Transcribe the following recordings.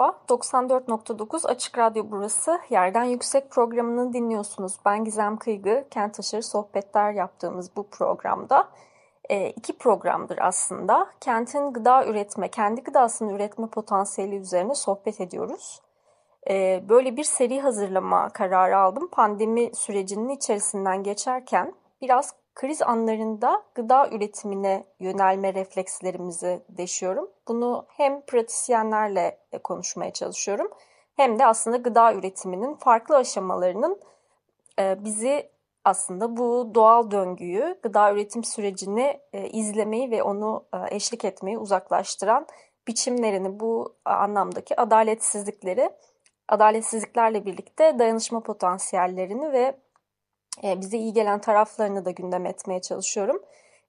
Merhaba, 94.9 Açık Radyo burası. Yerden Yüksek programını dinliyorsunuz. Ben Gizem Kıygı, kent aşırı sohbetler yaptığımız bu programda e, iki programdır aslında. Kentin gıda üretme, kendi gıdasını üretme potansiyeli üzerine sohbet ediyoruz. E, böyle bir seri hazırlama kararı aldım. Pandemi sürecinin içerisinden geçerken biraz kriz anlarında gıda üretimine yönelme reflekslerimizi deşiyorum. Bunu hem pratisyenlerle konuşmaya çalışıyorum hem de aslında gıda üretiminin farklı aşamalarının e, bizi aslında bu doğal döngüyü, gıda üretim sürecini e, izlemeyi ve onu e, eşlik etmeyi uzaklaştıran biçimlerini, bu anlamdaki adaletsizlikleri, adaletsizliklerle birlikte dayanışma potansiyellerini ve e, bize iyi gelen taraflarını da gündem etmeye çalışıyorum.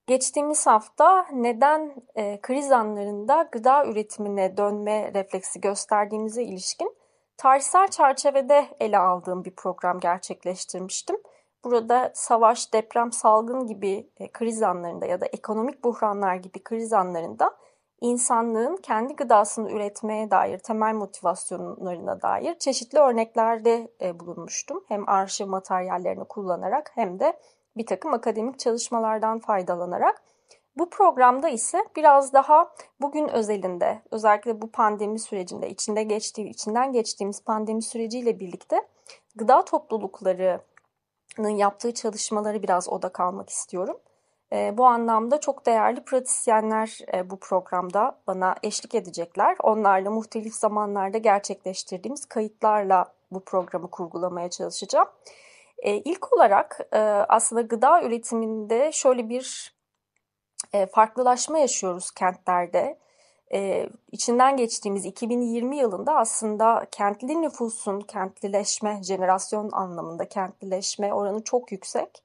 Geçtiğimiz hafta neden e, kriz anlarında gıda üretimine dönme refleksi gösterdiğimize ilişkin tarihsel çerçevede ele aldığım bir program gerçekleştirmiştim. Burada savaş, deprem, salgın gibi e, kriz anlarında ya da ekonomik buhranlar gibi kriz anlarında insanlığın kendi gıdasını üretmeye dair temel motivasyonlarına dair çeşitli örneklerde e, bulunmuştum. Hem arşiv materyallerini kullanarak hem de bir takım akademik çalışmalardan faydalanarak. Bu programda ise biraz daha bugün özelinde özellikle bu pandemi sürecinde içinde geçtiği, içinden geçtiğimiz pandemi süreciyle birlikte gıda topluluklarının yaptığı çalışmaları biraz odak almak istiyorum. E, bu anlamda çok değerli pratisyenler e, bu programda bana eşlik edecekler. Onlarla muhtelif zamanlarda gerçekleştirdiğimiz kayıtlarla bu programı kurgulamaya çalışacağım. E, ilk olarak e, aslında gıda üretiminde şöyle bir e, farklılaşma yaşıyoruz kentlerde. E, içinden geçtiğimiz 2020 yılında aslında kentli nüfusun kentlileşme, jenerasyon anlamında kentlileşme oranı çok yüksek.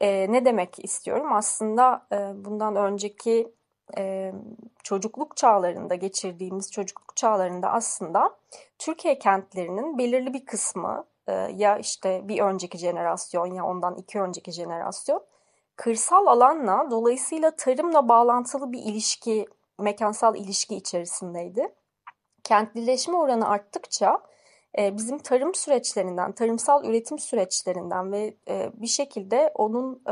E, ne demek istiyorum? Aslında e, bundan önceki e, çocukluk çağlarında geçirdiğimiz çocukluk çağlarında aslında Türkiye kentlerinin belirli bir kısmı e, ya işte bir önceki jenerasyon ya ondan iki önceki jenerasyon kırsal alanla dolayısıyla tarımla bağlantılı bir ilişki, mekansal ilişki içerisindeydi. Kentlileşme oranı arttıkça bizim tarım süreçlerinden, tarımsal üretim süreçlerinden ve e, bir şekilde onun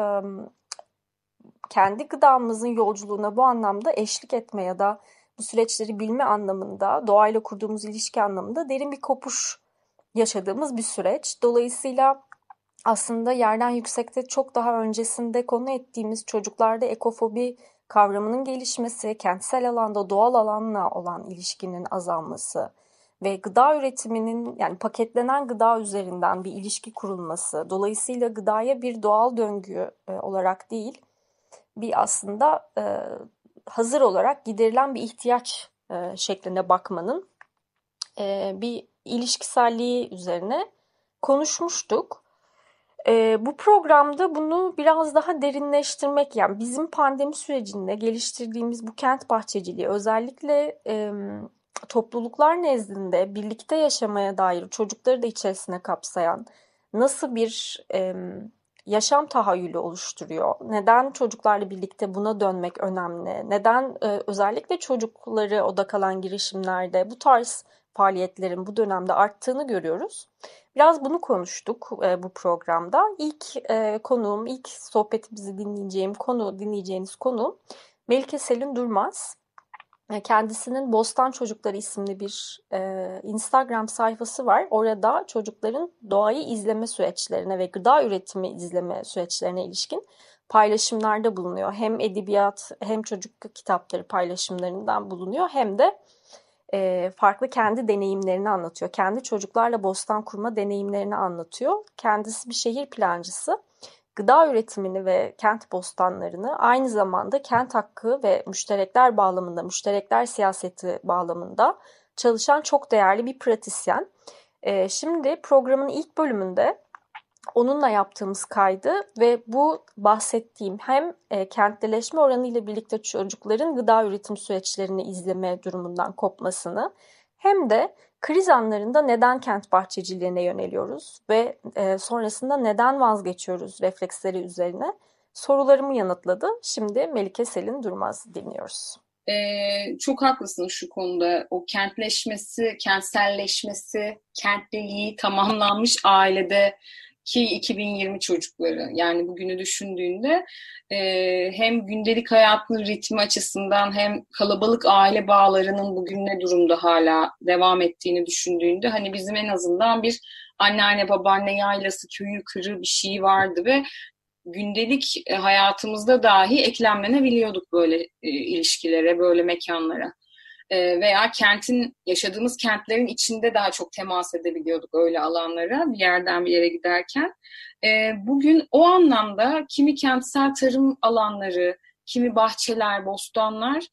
kendi gıdamızın yolculuğuna bu anlamda eşlik etme ya da bu süreçleri bilme anlamında, doğayla kurduğumuz ilişki anlamında derin bir kopuş yaşadığımız bir süreç. Dolayısıyla aslında yerden yüksekte çok daha öncesinde konu ettiğimiz çocuklarda ekofobi kavramının gelişmesi, kentsel alanda doğal alanla olan ilişkinin azalması, ve gıda üretiminin yani paketlenen gıda üzerinden bir ilişki kurulması, dolayısıyla gıdaya bir doğal döngü e, olarak değil, bir aslında e, hazır olarak giderilen bir ihtiyaç e, şeklinde bakmanın e, bir ilişkiselliği üzerine konuşmuştuk. E, bu programda bunu biraz daha derinleştirmek yani bizim pandemi sürecinde geliştirdiğimiz bu kent bahçeciliği özellikle e, topluluklar nezdinde birlikte yaşamaya dair çocukları da içerisine kapsayan nasıl bir e, yaşam tahayyülü oluşturuyor? Neden çocuklarla birlikte buna dönmek önemli? Neden e, özellikle çocukları odak alan girişimlerde bu tarz faaliyetlerin bu dönemde arttığını görüyoruz. Biraz bunu konuştuk e, bu programda. İlk e, konuğum, ilk sohbetimizi dinleyeceğim konu, dinleyeceğiniz konu Melike Selin Durmaz. E, kendisinin Bostan Çocukları isimli bir e, Instagram sayfası var. Orada çocukların doğayı izleme süreçlerine ve gıda üretimi izleme süreçlerine ilişkin paylaşımlarda bulunuyor. Hem edebiyat hem çocuk kitapları paylaşımlarından bulunuyor hem de e, farklı kendi deneyimlerini anlatıyor. Kendi çocuklarla bostan kurma deneyimlerini anlatıyor. Kendisi bir şehir plancısı gıda üretimini ve kent bostanlarını aynı zamanda kent hakkı ve müşterekler bağlamında, müşterekler siyaseti bağlamında çalışan çok değerli bir pratisyen. Ee, şimdi programın ilk bölümünde onunla yaptığımız kaydı ve bu bahsettiğim hem e, kentleşme oranı ile birlikte çocukların gıda üretim süreçlerini izleme durumundan kopmasını hem de kriz anlarında neden kent bahçeciliğine yöneliyoruz ve e, sonrasında neden vazgeçiyoruz refleksleri üzerine sorularımı yanıtladı. Şimdi Melike Selin Durmaz dinliyoruz. Ee, çok haklısın şu konuda. O kentleşmesi, kentselleşmesi, kentliliği tamamlanmış ailede ki 2020 çocukları yani bugünü düşündüğünde e, hem gündelik hayatın ritmi açısından hem kalabalık aile bağlarının bugün ne durumda hala devam ettiğini düşündüğünde hani bizim en azından bir anneanne babaanne yaylası köyü kırı bir şey vardı ve gündelik hayatımızda dahi eklemlenebiliyorduk böyle e, ilişkilere, böyle mekanlara. E, veya kentin, yaşadığımız kentlerin içinde daha çok temas edebiliyorduk öyle alanlara bir yerden bir yere giderken. E, bugün o anlamda kimi kentsel tarım alanları, kimi bahçeler, bostanlar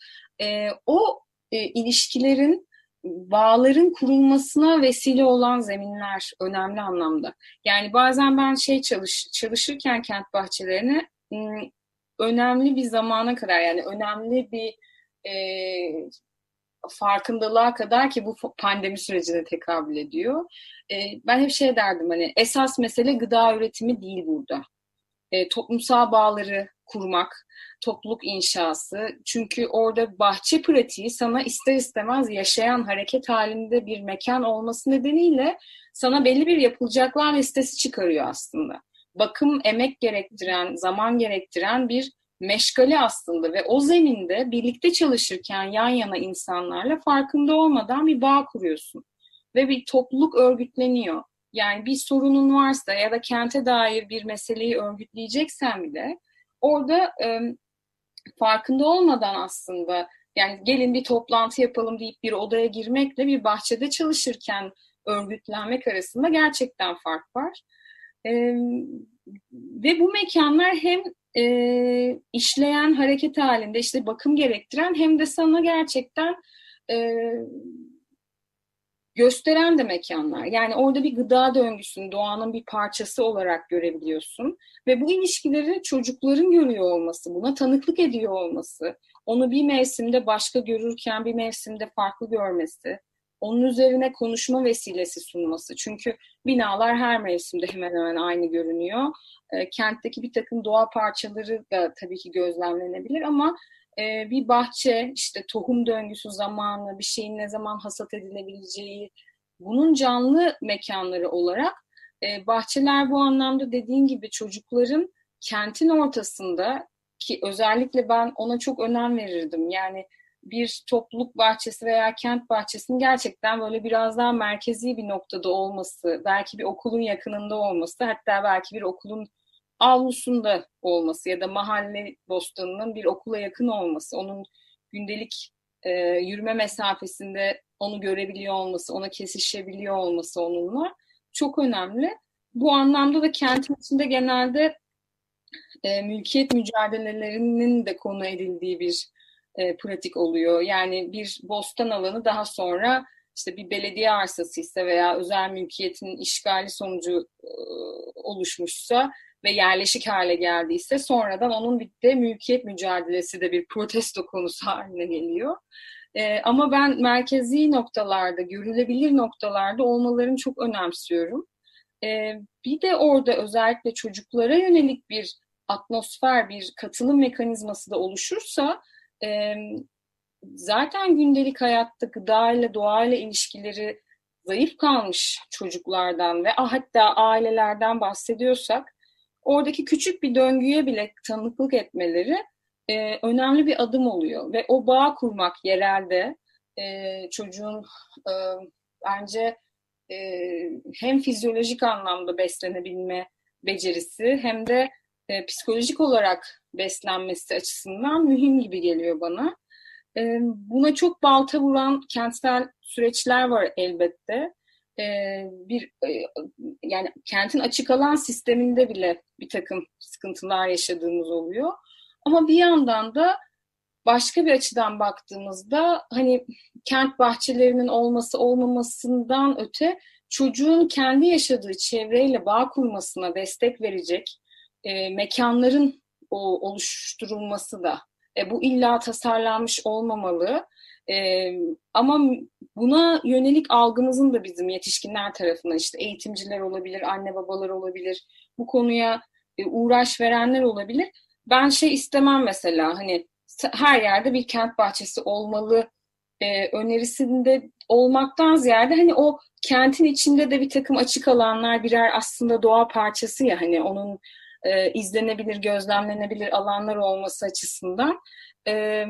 o ilişkilerin bağların kurulmasına vesile olan zeminler önemli anlamda. Yani bazen ben şey çalış, çalışırken kent bahçelerine önemli bir zamana kadar yani önemli bir e, farkındalığa kadar ki bu pandemi sürecine tekabül ediyor. E, ben hep şey derdim hani esas mesele gıda üretimi değil burada. E, toplumsal bağları kurmak, topluluk inşası. Çünkü orada bahçe pratiği sana ister istemez yaşayan hareket halinde bir mekan olması nedeniyle sana belli bir yapılacaklar listesi çıkarıyor aslında. Bakım, emek gerektiren, zaman gerektiren bir meşgale aslında ve o zeminde birlikte çalışırken yan yana insanlarla farkında olmadan bir bağ kuruyorsun ve bir topluluk örgütleniyor. Yani bir sorunun varsa ya da kente dair bir meseleyi örgütleyeceksen bile orada e, farkında olmadan aslında yani gelin bir toplantı yapalım deyip bir odaya girmekle bir bahçede çalışırken örgütlenmek arasında gerçekten fark var. E, ve bu mekanlar hem e, işleyen hareket halinde işte bakım gerektiren hem de sana gerçekten e, gösteren de mekanlar. Yani orada bir gıda döngüsünü doğanın bir parçası olarak görebiliyorsun. Ve bu ilişkileri çocukların görüyor olması, buna tanıklık ediyor olması, onu bir mevsimde başka görürken bir mevsimde farklı görmesi, onun üzerine konuşma vesilesi sunması. Çünkü binalar her mevsimde hemen hemen aynı görünüyor. E, kentteki bir takım doğa parçaları da tabii ki gözlemlenebilir ama e, bir bahçe, işte tohum döngüsü zamanı, bir şeyin ne zaman hasat edilebileceği, bunun canlı mekanları olarak e, bahçeler bu anlamda dediğin gibi çocukların kentin ortasında ki özellikle ben ona çok önem verirdim. Yani bir topluluk bahçesi veya kent bahçesinin gerçekten böyle biraz daha merkezi bir noktada olması, belki bir okulun yakınında olması, hatta belki bir okulun avlusunda olması ya da mahalle bostanının bir okula yakın olması, onun gündelik e, yürüme mesafesinde onu görebiliyor olması, ona kesişebiliyor olması onunla çok önemli. Bu anlamda da kentin içinde genelde e, mülkiyet mücadelelerinin de konu edildiği bir e, pratik oluyor. Yani bir bostan alanı daha sonra işte bir belediye arsası ise veya özel mülkiyetin işgali sonucu e, oluşmuşsa ve yerleşik hale geldiyse sonradan onun bir de mülkiyet mücadelesi de bir protesto konusu haline geliyor. E, ama ben merkezi noktalarda, görülebilir noktalarda olmalarını çok önemsiyorum. E, bir de orada özellikle çocuklara yönelik bir atmosfer, bir katılım mekanizması da oluşursa e, zaten gündelik hayatta gıda ile doğayla ilişkileri zayıf kalmış çocuklardan ve hatta ailelerden bahsediyorsak oradaki küçük bir döngüye bile tanıklık etmeleri e, önemli bir adım oluyor. Ve o bağ kurmak yerelde e, çocuğun e, bence e, hem fizyolojik anlamda beslenebilme becerisi hem de e, psikolojik olarak beslenmesi açısından mühim gibi geliyor bana. E, buna çok balta vuran kentsel süreçler var elbette. e, bir e, yani kentin açık alan sisteminde bile bir takım sıkıntılar yaşadığımız oluyor. Ama bir yandan da başka bir açıdan baktığımızda hani kent bahçelerinin olması olmamasından öte çocuğun kendi yaşadığı çevreyle bağ kurmasına destek verecek e, mekanların o, oluşturulması da e, bu illa tasarlanmış olmamalı. E, ama buna yönelik algımızın da bizim yetişkinler tarafından işte eğitimciler olabilir, anne babalar olabilir, bu konuya e, uğraş verenler olabilir. Ben şey istemem mesela hani her yerde bir kent bahçesi olmalı e, önerisinde olmaktan ziyade hani o kentin içinde de bir takım açık alanlar birer aslında doğa parçası ya hani onun e, izlenebilir, gözlemlenebilir alanlar olması açısından e,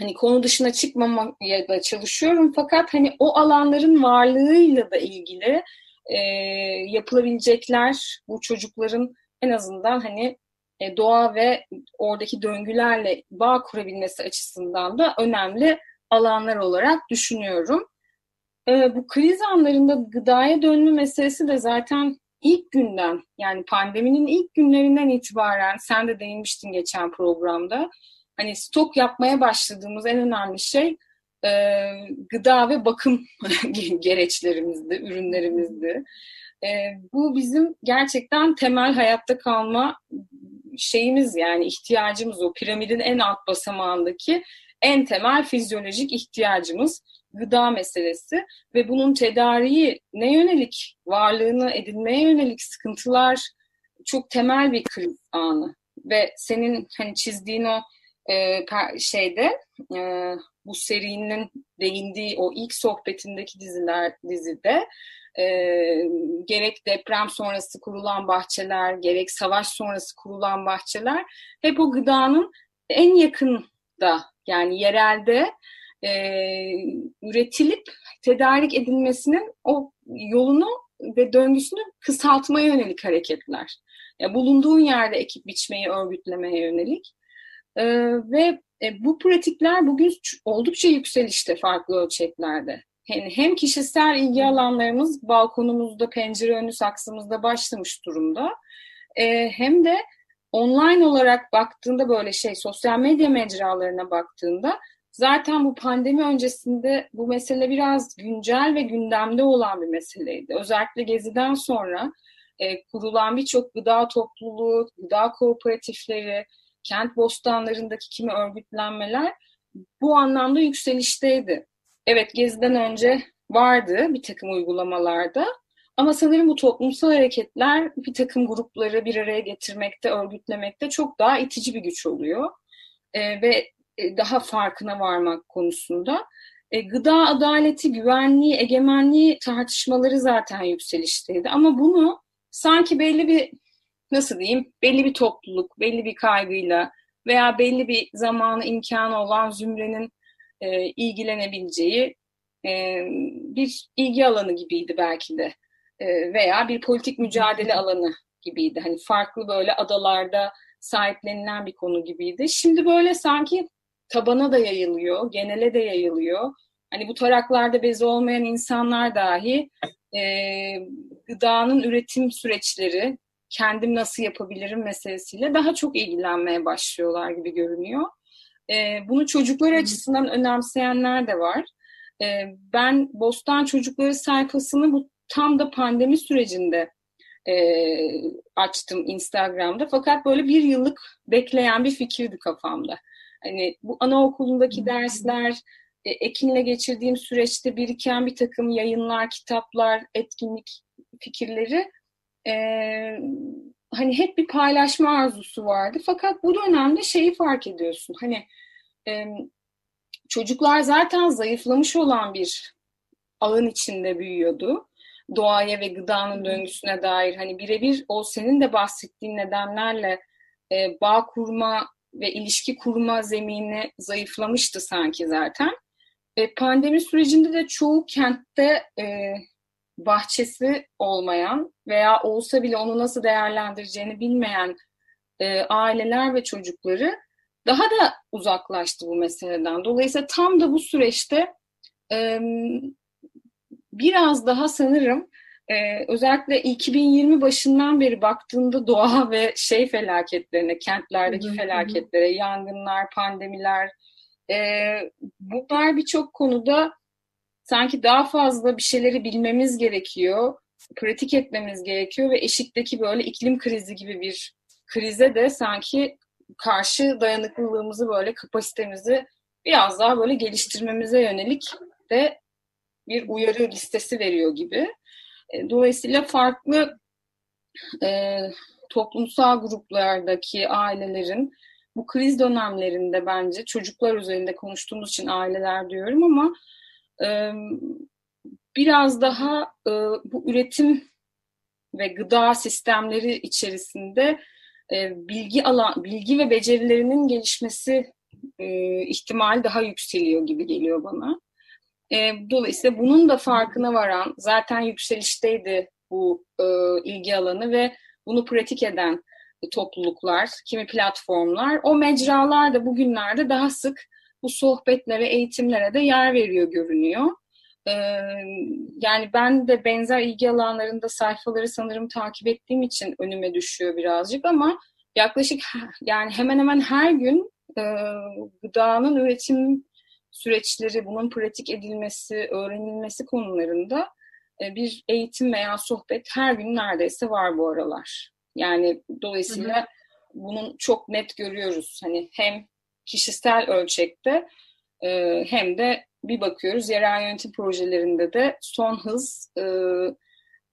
hani konu dışına çıkmamaya da çalışıyorum fakat hani o alanların varlığıyla da ilgili e, yapılabilecekler bu çocukların en azından hani e, doğa ve oradaki döngülerle bağ kurabilmesi açısından da önemli alanlar olarak düşünüyorum. E, bu kriz anlarında gıdaya dönme meselesi de zaten ilk günden yani pandeminin ilk günlerinden itibaren sen de değinmiştin geçen programda. Hani stok yapmaya başladığımız en önemli şey e, gıda ve bakım gereçlerimizdi, ürünlerimizdi. E, bu bizim gerçekten temel hayatta kalma şeyimiz yani ihtiyacımız o piramidin en alt basamağındaki en temel fizyolojik ihtiyacımız gıda meselesi ve bunun tedariği ne yönelik varlığını edinmeye yönelik sıkıntılar çok temel bir kriz anı. Ve senin hani çizdiğin o e, şeyde e, bu serinin değindiği o ilk sohbetindeki diziler dizide e, gerek deprem sonrası kurulan bahçeler, gerek savaş sonrası kurulan bahçeler hep o gıdanın en yakında yani yerelde e, üretilip tedarik edilmesinin o yolunu ve döngüsünü kısaltmaya yönelik hareketler. Yani bulunduğun yerde ekip biçmeyi örgütlemeye yönelik. E, ve e, bu pratikler bugün oldukça yükselişte farklı ölçeklerde. Yani hem kişisel ilgi alanlarımız balkonumuzda, pencere önü saksımızda başlamış durumda. E, hem de online olarak baktığında böyle şey sosyal medya mecralarına baktığında zaten bu pandemi öncesinde bu mesele biraz güncel ve gündemde olan bir meseleydi. Özellikle Gezi'den sonra e, kurulan birçok gıda topluluğu, gıda kooperatifleri, kent bostanlarındaki kimi örgütlenmeler bu anlamda yükselişteydi. Evet Gezi'den önce vardı bir takım uygulamalarda ama sanırım bu toplumsal hareketler bir takım grupları bir araya getirmekte, örgütlemekte çok daha itici bir güç oluyor. E, ve e, daha farkına varmak konusunda. E, gıda adaleti, güvenliği, egemenliği tartışmaları zaten yükselişteydi. Ama bunu sanki belli bir nasıl diyeyim belli bir topluluk, belli bir kaygıyla veya belli bir zamanı imkanı olan zümrenin e, ilgilenebileceği e, bir ilgi alanı gibiydi belki de e, veya bir politik mücadele alanı gibiydi. Hani farklı böyle adalarda sahiplenilen bir konu gibiydi. Şimdi böyle sanki tabana da yayılıyor, genele de yayılıyor. Hani bu taraklarda bezi olmayan insanlar dahi e, gıdanın üretim süreçleri, kendim nasıl yapabilirim meselesiyle daha çok ilgilenmeye başlıyorlar gibi görünüyor. E, bunu çocuklar açısından önemseyenler de var. E, ben Bostan Çocukları sayfasını bu tam da pandemi sürecinde e, açtım Instagram'da. Fakat böyle bir yıllık bekleyen bir fikirdi kafamda. Hani bu anaokulundaki dersler, e, Ekin'le geçirdiğim süreçte biriken bir takım yayınlar, kitaplar, etkinlik fikirleri e, hani hep bir paylaşma arzusu vardı. Fakat bu dönemde şeyi fark ediyorsun. Hani e, çocuklar zaten zayıflamış olan bir ağın içinde büyüyordu. Doğaya ve gıdanın döngüsüne dair hani birebir o senin de bahsettiğin nedenlerle e, bağ kurma ve ilişki kurma zemini zayıflamıştı sanki zaten. E, pandemi sürecinde de çoğu kentte e, bahçesi olmayan veya olsa bile onu nasıl değerlendireceğini bilmeyen e, aileler ve çocukları daha da uzaklaştı bu meseleden. Dolayısıyla tam da bu süreçte e, biraz daha sanırım e, özellikle 2020 başından beri baktığında doğa ve şey felaketlerine, kentlerdeki hı felaketlere, yangınlar, pandemiler, e, bunlar birçok konuda sanki daha fazla bir şeyleri bilmemiz gerekiyor, pratik etmemiz gerekiyor ve eşikteki böyle iklim krizi gibi bir krize de sanki karşı dayanıklılığımızı böyle kapasitemizi biraz daha böyle geliştirmemize yönelik de bir uyarı listesi veriyor gibi. E, dolayısıyla farklı e, toplumsal gruplardaki ailelerin bu kriz dönemlerinde bence çocuklar üzerinde konuştuğumuz için aileler diyorum ama e, biraz daha e, bu üretim ve gıda sistemleri içerisinde e, bilgi alan bilgi ve becerilerinin gelişmesi e, ihtimal daha yükseliyor gibi geliyor bana. E, dolayısıyla bunun da farkına varan zaten yükselişteydi bu e, ilgi alanı ve bunu pratik eden topluluklar, kimi platformlar, o mecralar da bugünlerde daha sık bu sohbetlere, eğitimlere de yer veriyor görünüyor. Ee, yani ben de benzer ilgi alanlarında sayfaları sanırım takip ettiğim için önüme düşüyor birazcık ama yaklaşık yani hemen hemen her gün e, gıdanın üretim süreçleri, bunun pratik edilmesi, öğrenilmesi konularında e, bir eğitim veya sohbet her gün neredeyse var bu aralar. Yani dolayısıyla hı hı. bunun çok net görüyoruz. Hani hem kişisel ölçekte e, hem de bir bakıyoruz yerel yönetim projelerinde de son hız e,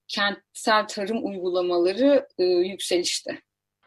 kentsel tarım uygulamaları yükselişte.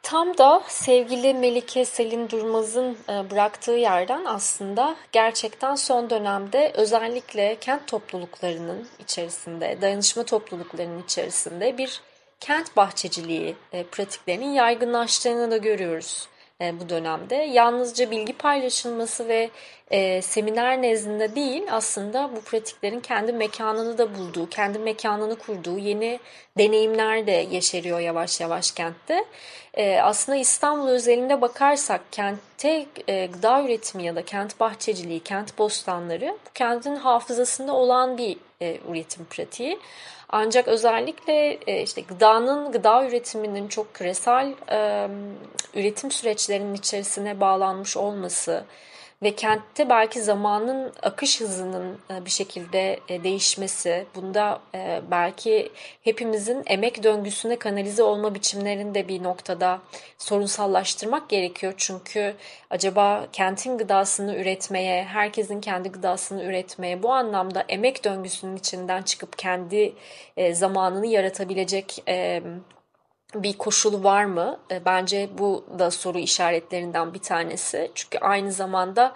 Tam da sevgili Melike Selin Durmaz'ın e, bıraktığı yerden aslında gerçekten son dönemde özellikle kent topluluklarının içerisinde, dayanışma topluluklarının içerisinde bir kent bahçeciliği e, pratiklerinin yaygınlaştığını da görüyoruz e, bu dönemde. Yalnızca bilgi paylaşılması ve e, seminer nezdinde değil aslında bu pratiklerin kendi mekanını da bulduğu, kendi mekanını kurduğu yeni deneyimler de yeşeriyor yavaş yavaş kentte. E, aslında İstanbul özelinde bakarsak kentte e, gıda üretimi ya da kent bahçeciliği, kent bostanları bu kentin hafızasında olan bir üretim pratiği. Ancak özellikle e, işte gıdanın, gıda üretiminin çok küresel üretim süreçlerinin içerisine bağlanmış olması, ve kentte belki zamanın akış hızının e, bir şekilde e, değişmesi, bunda e, belki hepimizin emek döngüsüne kanalize olma biçimlerini de bir noktada sorunsallaştırmak gerekiyor. Çünkü acaba kentin gıdasını üretmeye, herkesin kendi gıdasını üretmeye bu anlamda emek döngüsünün içinden çıkıp kendi zamanını yaratabilecek bir koşulu var mı? E, bence bu da soru işaretlerinden bir tanesi. Çünkü aynı zamanda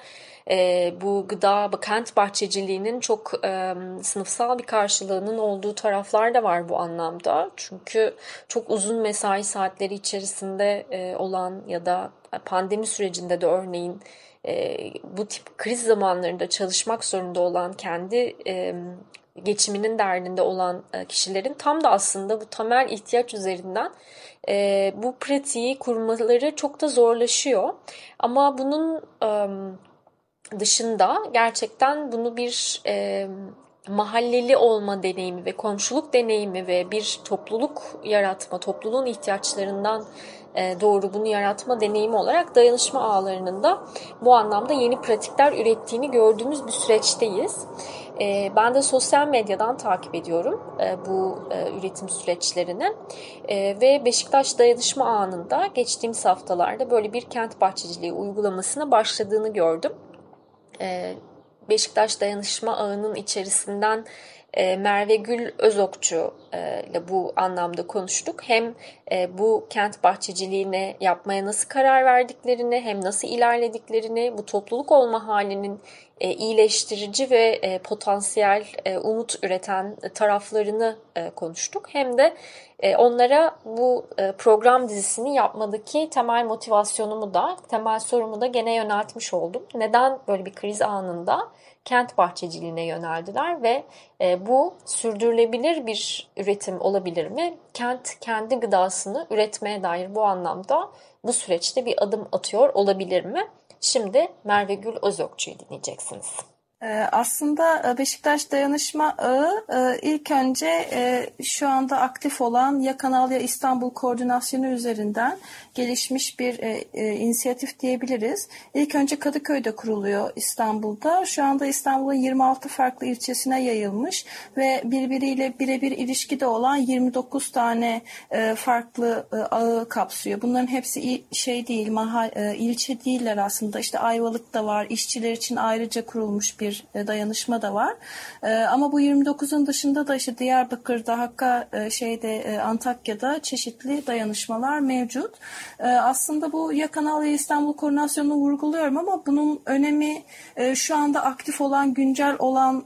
e, bu gıda, kent bahçeciliğinin çok e, sınıfsal bir karşılığının olduğu taraflar da var bu anlamda. Çünkü çok uzun mesai saatleri içerisinde olan ya da pandemi sürecinde de örneğin bu tip kriz zamanlarında çalışmak zorunda olan kendi geçiminin derdinde olan e, kişilerin tam da aslında bu temel ihtiyaç üzerinden e, bu pratiği kurmaları çok da zorlaşıyor. Ama bunun dışında gerçekten bunu bir mahalleli olma deneyimi ve komşuluk deneyimi ve bir topluluk yaratma, topluluğun ihtiyaçlarından doğru bunu yaratma deneyimi olarak dayanışma ağlarının da bu anlamda yeni pratikler ürettiğini gördüğümüz bir süreçteyiz. E, ben de sosyal medyadan takip ediyorum e, bu e, üretim süreçlerini e, ve Beşiktaş Dayanışma Ağı'nda geçtiğimiz haftalarda böyle bir kent bahçeciliği uygulamasına başladığını gördüm. E, Beşiktaş Dayanışma Ağı'nın içerisinden Merve Gül Özokçu e, ile bu anlamda konuştuk. Hem e, bu kent bahçeciliğine yapmaya nasıl karar verdiklerini hem nasıl ilerlediklerini, bu topluluk olma halinin iyileştirici ve potansiyel umut üreten taraflarını konuştuk. Hem de onlara bu program dizisini yapmadaki temel motivasyonumu da, temel sorumu da gene yöneltmiş oldum. Neden böyle bir kriz anında kent bahçeciliğine yöneldiler ve e, bu sürdürülebilir bir üretim olabilir mi? Kent kendi gıdasını üretmeye dair bu anlamda bu süreçte bir adım atıyor olabilir mi? Şimdi Merve Gül Özokçu'yu dinleyeceksiniz. Ee, aslında e, Beşiktaş Dayanışma Ağı e, ilk önce e, şu anda aktif olan Ya Kanal Ya İstanbul koordinasyonu üzerinden gelişmiş bir inisiyatif diyebiliriz. İlk önce Kadıköy'de kuruluyor İstanbul'da. Şu anda İstanbul'un 26 farklı ilçesine yayılmış ve birbiriyle birebir ilişkide olan 29 tane farklı ağı kapsıyor. Bunların hepsi şey değil, ilçe değiller aslında. İşte Ayvalık da var, işçiler için ayrıca kurulmuş bir bir e, dayanışma da var. E, ama bu 29'un dışında da işte Diyarbakır'da, Hakka, e, şeyde Antakya'da çeşitli dayanışmalar mevcut. Aslında bu ya Kanal ya İstanbul Koordinasyonu'nu vurguluyorum ama bunun önemi şu anda aktif olan, güncel olan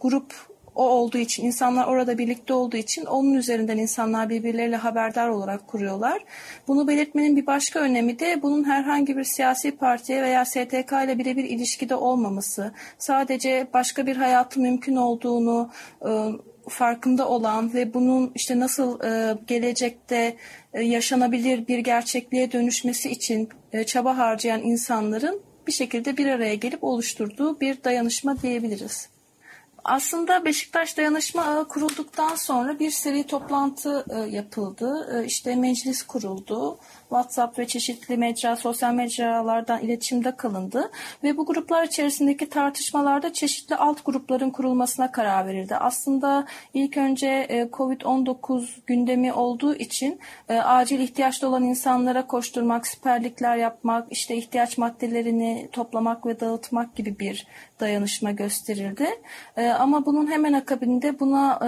grup o olduğu için, insanlar orada birlikte olduğu için onun üzerinden insanlar birbirleriyle haberdar olarak kuruyorlar. Bunu belirtmenin bir başka önemi de bunun herhangi bir siyasi partiye veya STK ile birebir ilişkide olmaması. Sadece başka bir hayatı mümkün olduğunu e, farkında olan ve bunun işte nasıl e, gelecekte e, yaşanabilir bir gerçekliğe dönüşmesi için çaba harcayan insanların bir şekilde bir araya gelip oluşturduğu bir dayanışma diyebiliriz. Aslında Beşiktaş Dayanışma Ağı kurulduktan sonra bir seri toplantı e, yapıldı. E, işte meclis kuruldu. WhatsApp ve çeşitli mecra, sosyal mecralardan iletişimde kalındı ve bu gruplar içerisindeki tartışmalarda çeşitli alt grupların kurulmasına karar verildi. Aslında ilk önce e, COVID-19 gündemi olduğu için e, acil ihtiyaçta olan insanlara koşturmak, siperlikler yapmak, işte ihtiyaç maddelerini toplamak ve dağıtmak gibi bir dayanışma gösterildi. E, ama bunun hemen akabinde buna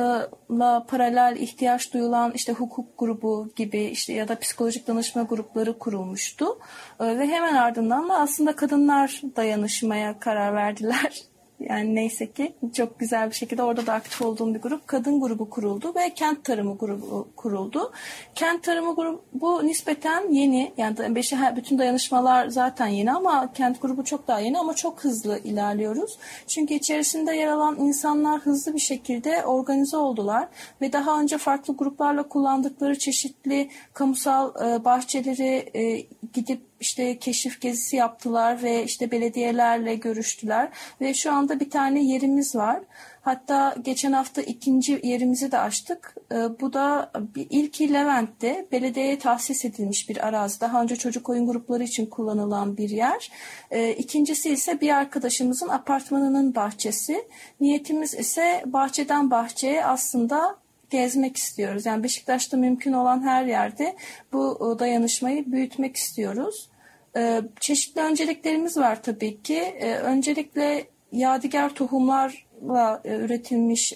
la paralel ihtiyaç duyulan işte hukuk grubu gibi işte ya da psikolojik danışma grupları kurulmuştu. Ee, ve hemen ardından da aslında kadınlar dayanışmaya karar verdiler. Yani neyse ki çok güzel bir şekilde orada da aktif olduğum bir grup kadın grubu kuruldu ve kent tarımı grubu kuruldu. Kent tarımı grubu nispeten yeni yani beşi bütün dayanışmalar zaten yeni ama kent grubu çok daha yeni ama çok hızlı ilerliyoruz. Çünkü içerisinde yer alan insanlar hızlı bir şekilde organize oldular ve daha önce farklı gruplarla kullandıkları çeşitli kamusal e, bahçeleri e, gidip işte keşif gezisi yaptılar ve işte belediyelerle görüştüler ve şu anda bir tane yerimiz var. Hatta geçen hafta ikinci yerimizi de açtık. E, bu da ilki Levent'te belediyeye tahsis edilmiş bir arazi. Daha önce çocuk oyun grupları için kullanılan bir yer. E, ikincisi ise bir arkadaşımızın apartmanının bahçesi. Niyetimiz ise bahçeden bahçeye aslında gezmek istiyoruz. Yani Beşiktaş'ta mümkün olan her yerde bu e, dayanışmayı büyütmek istiyoruz. E, çeşitli önceliklerimiz var tabii ki. E, öncelikle yadigar tohumlarla üretilmiş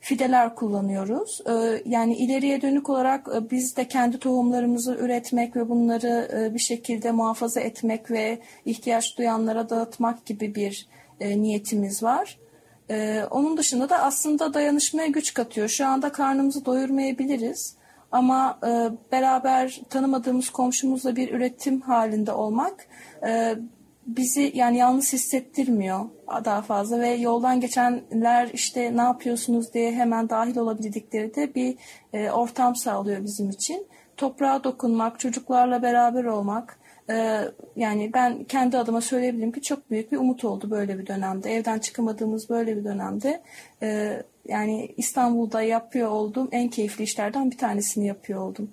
fideler kullanıyoruz. Yani ileriye dönük olarak biz de kendi tohumlarımızı üretmek ve bunları bir şekilde muhafaza etmek ve ihtiyaç duyanlara dağıtmak gibi bir niyetimiz var. Ee, onun dışında da aslında dayanışmaya güç katıyor. Şu anda karnımızı doyurmayabiliriz ama e, beraber tanımadığımız komşumuzla bir üretim halinde olmak e, bizi yani yalnız hissettirmiyor daha fazla ve yoldan geçenler işte ne yapıyorsunuz diye hemen dahil olabildikleri de bir e, ortam sağlıyor bizim için. Toprağa dokunmak, çocuklarla beraber olmak, yani ben kendi adıma söyleyebilirim ki çok büyük bir umut oldu böyle bir dönemde. Evden çıkamadığımız böyle bir dönemde. Ee, yani İstanbul'da yapıyor olduğum en keyifli işlerden bir tanesini yapıyor oldum.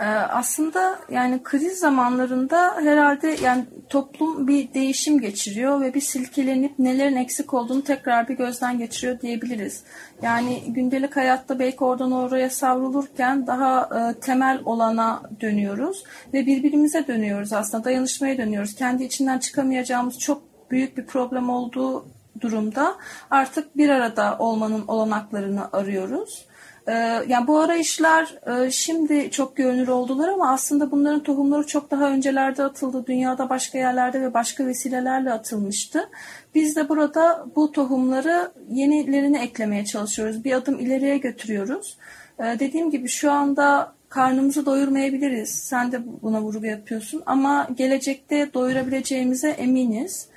Ee, aslında yani kriz zamanlarında herhalde yani toplum bir değişim geçiriyor ve bir silkelenip nelerin eksik olduğunu tekrar bir gözden geçiriyor diyebiliriz. Yani gündelik hayatta belki oradan oraya savrulurken daha e, temel olana dönüyoruz ve birbirimize dönüyoruz aslında dayanışmaya dönüyoruz. Kendi içinden çıkamayacağımız çok büyük bir problem olduğu durumda artık bir arada olmanın olanaklarını arıyoruz. Ee, yani bu arayışlar e, şimdi çok görünür oldular ama aslında bunların tohumları çok daha öncelerde atıldı. Dünyada başka yerlerde ve başka vesilelerle atılmıştı. Biz de burada bu tohumları yenilerini eklemeye çalışıyoruz. Bir adım ileriye götürüyoruz. Ee, dediğim gibi şu anda karnımızı doyurmayabiliriz. Sen de buna vurgu yapıyorsun ama gelecekte doyurabileceğimize eminiz.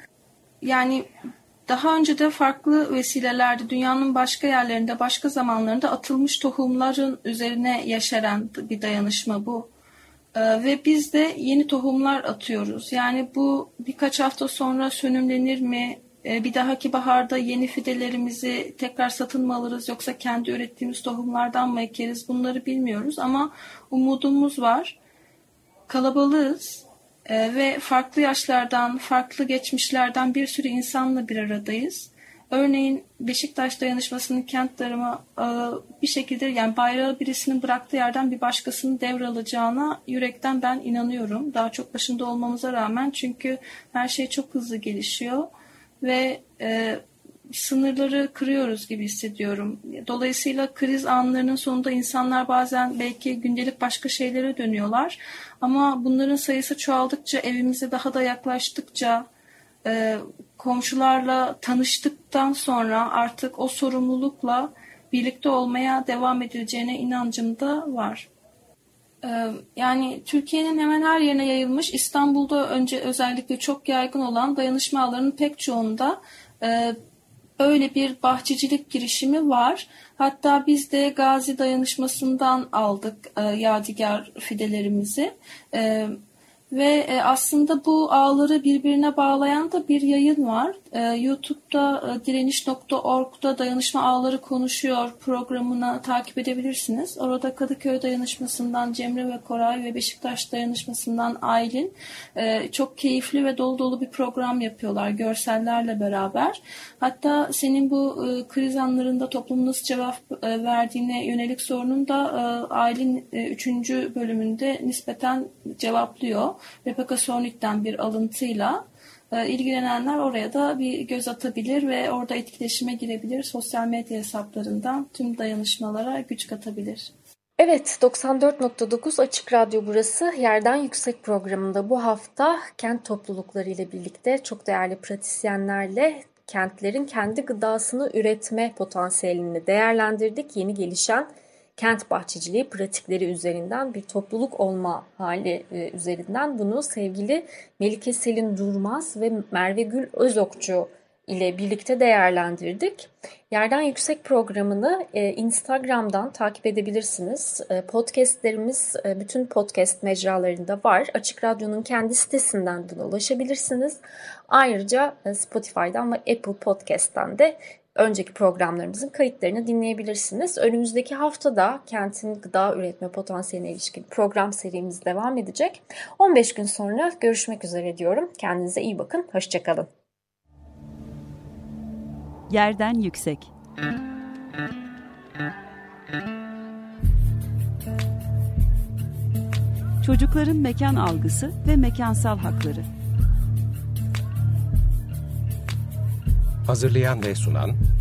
Yani daha önce de farklı vesilelerde dünyanın başka yerlerinde, başka zamanlarında atılmış tohumların üzerine yaşaran bir dayanışma bu. Ee, ve biz de yeni tohumlar atıyoruz. Yani bu birkaç hafta sonra sönümlenir mi e, bir dahaki baharda yeni fidelerimizi tekrar satın mı alırız yoksa kendi ürettiğimiz tohumlardan mı ekeriz bunları bilmiyoruz ama umudumuz var. Kalabalığız e, ve farklı yaşlardan, farklı geçmişlerden bir sürü insanla bir aradayız. Örneğin Beşiktaş dayanışmasının kent tarımı e, bir şekilde yani bayrağı birisinin bıraktığı yerden bir başkasının devralacağına yürekten ben inanıyorum. Daha çok başında olmamıza rağmen çünkü her şey çok hızlı gelişiyor ve e, sınırları kırıyoruz gibi hissediyorum. Dolayısıyla kriz anlarının sonunda insanlar bazen belki gündelik başka şeylere dönüyorlar. Ama bunların sayısı çoğaldıkça, evimize daha da yaklaştıkça, e, komşularla tanıştıktan sonra artık o sorumlulukla birlikte olmaya devam edileceğine inancım da var. E, yani Türkiye'nin hemen her yerine yayılmış İstanbul'da önce özellikle çok yaygın olan dayanışma ağlarının pek çoğunda e, öyle bir bahçecilik girişimi var. Hatta biz de Gazi Dayanışması'ndan aldık e, yadigar fidelerimizi. E, ve e, aslında bu ağları birbirine bağlayan da bir yayın var. E, YouTube'da e, direniş.org'da dayanışma ağları konuşuyor programını takip edebilirsiniz. Orada Kadıköy Dayanışması'ndan Cemre ve Koray ve Beşiktaş Dayanışması'ndan Aylin çok keyifli ve dolu dolu bir program yapıyorlar görsellerle beraber. Hatta senin bu kriz anlarında toplum nasıl cevap verdiğine yönelik sorunun da Aylin 3. bölümünde nispeten cevaplıyor. Rebecca Solnit'ten bir alıntıyla e, ilgilenenler oraya da bir göz atabilir ve orada etkileşime girebilir. Sosyal medya hesaplarından tüm dayanışmalara güç katabilir. Evet, 94.9 Açık Radyo burası. Yerden Yüksek programında bu hafta kent toplulukları ile birlikte çok değerli pratisyenlerle kentlerin kendi gıdasını üretme potansiyelini değerlendirdik. Yeni gelişen kent bahçeciliği pratikleri üzerinden bir topluluk olma hali e, üzerinden bunu sevgili Melike Selin Durmaz ve Merve Gül Özokçu ile birlikte değerlendirdik. Yerden Yüksek programını e, Instagram'dan takip edebilirsiniz. E, podcastlerimiz e, bütün podcast mecralarında var. Açık Radyo'nun kendi sitesinden buna ulaşabilirsiniz. Ayrıca e, Spotify'dan ve Apple Podcast'tan de önceki programlarımızın kayıtlarını dinleyebilirsiniz. Önümüzdeki haftada kentin gıda üretme potansiyeline ilişkin program serimiz devam edecek. 15 gün sonra görüşmek üzere diyorum. Kendinize iyi bakın. Hoşçakalın. Yerden yüksek. Çocukların mekan algısı ve mekansal hakları. Hazırlayan ve sunan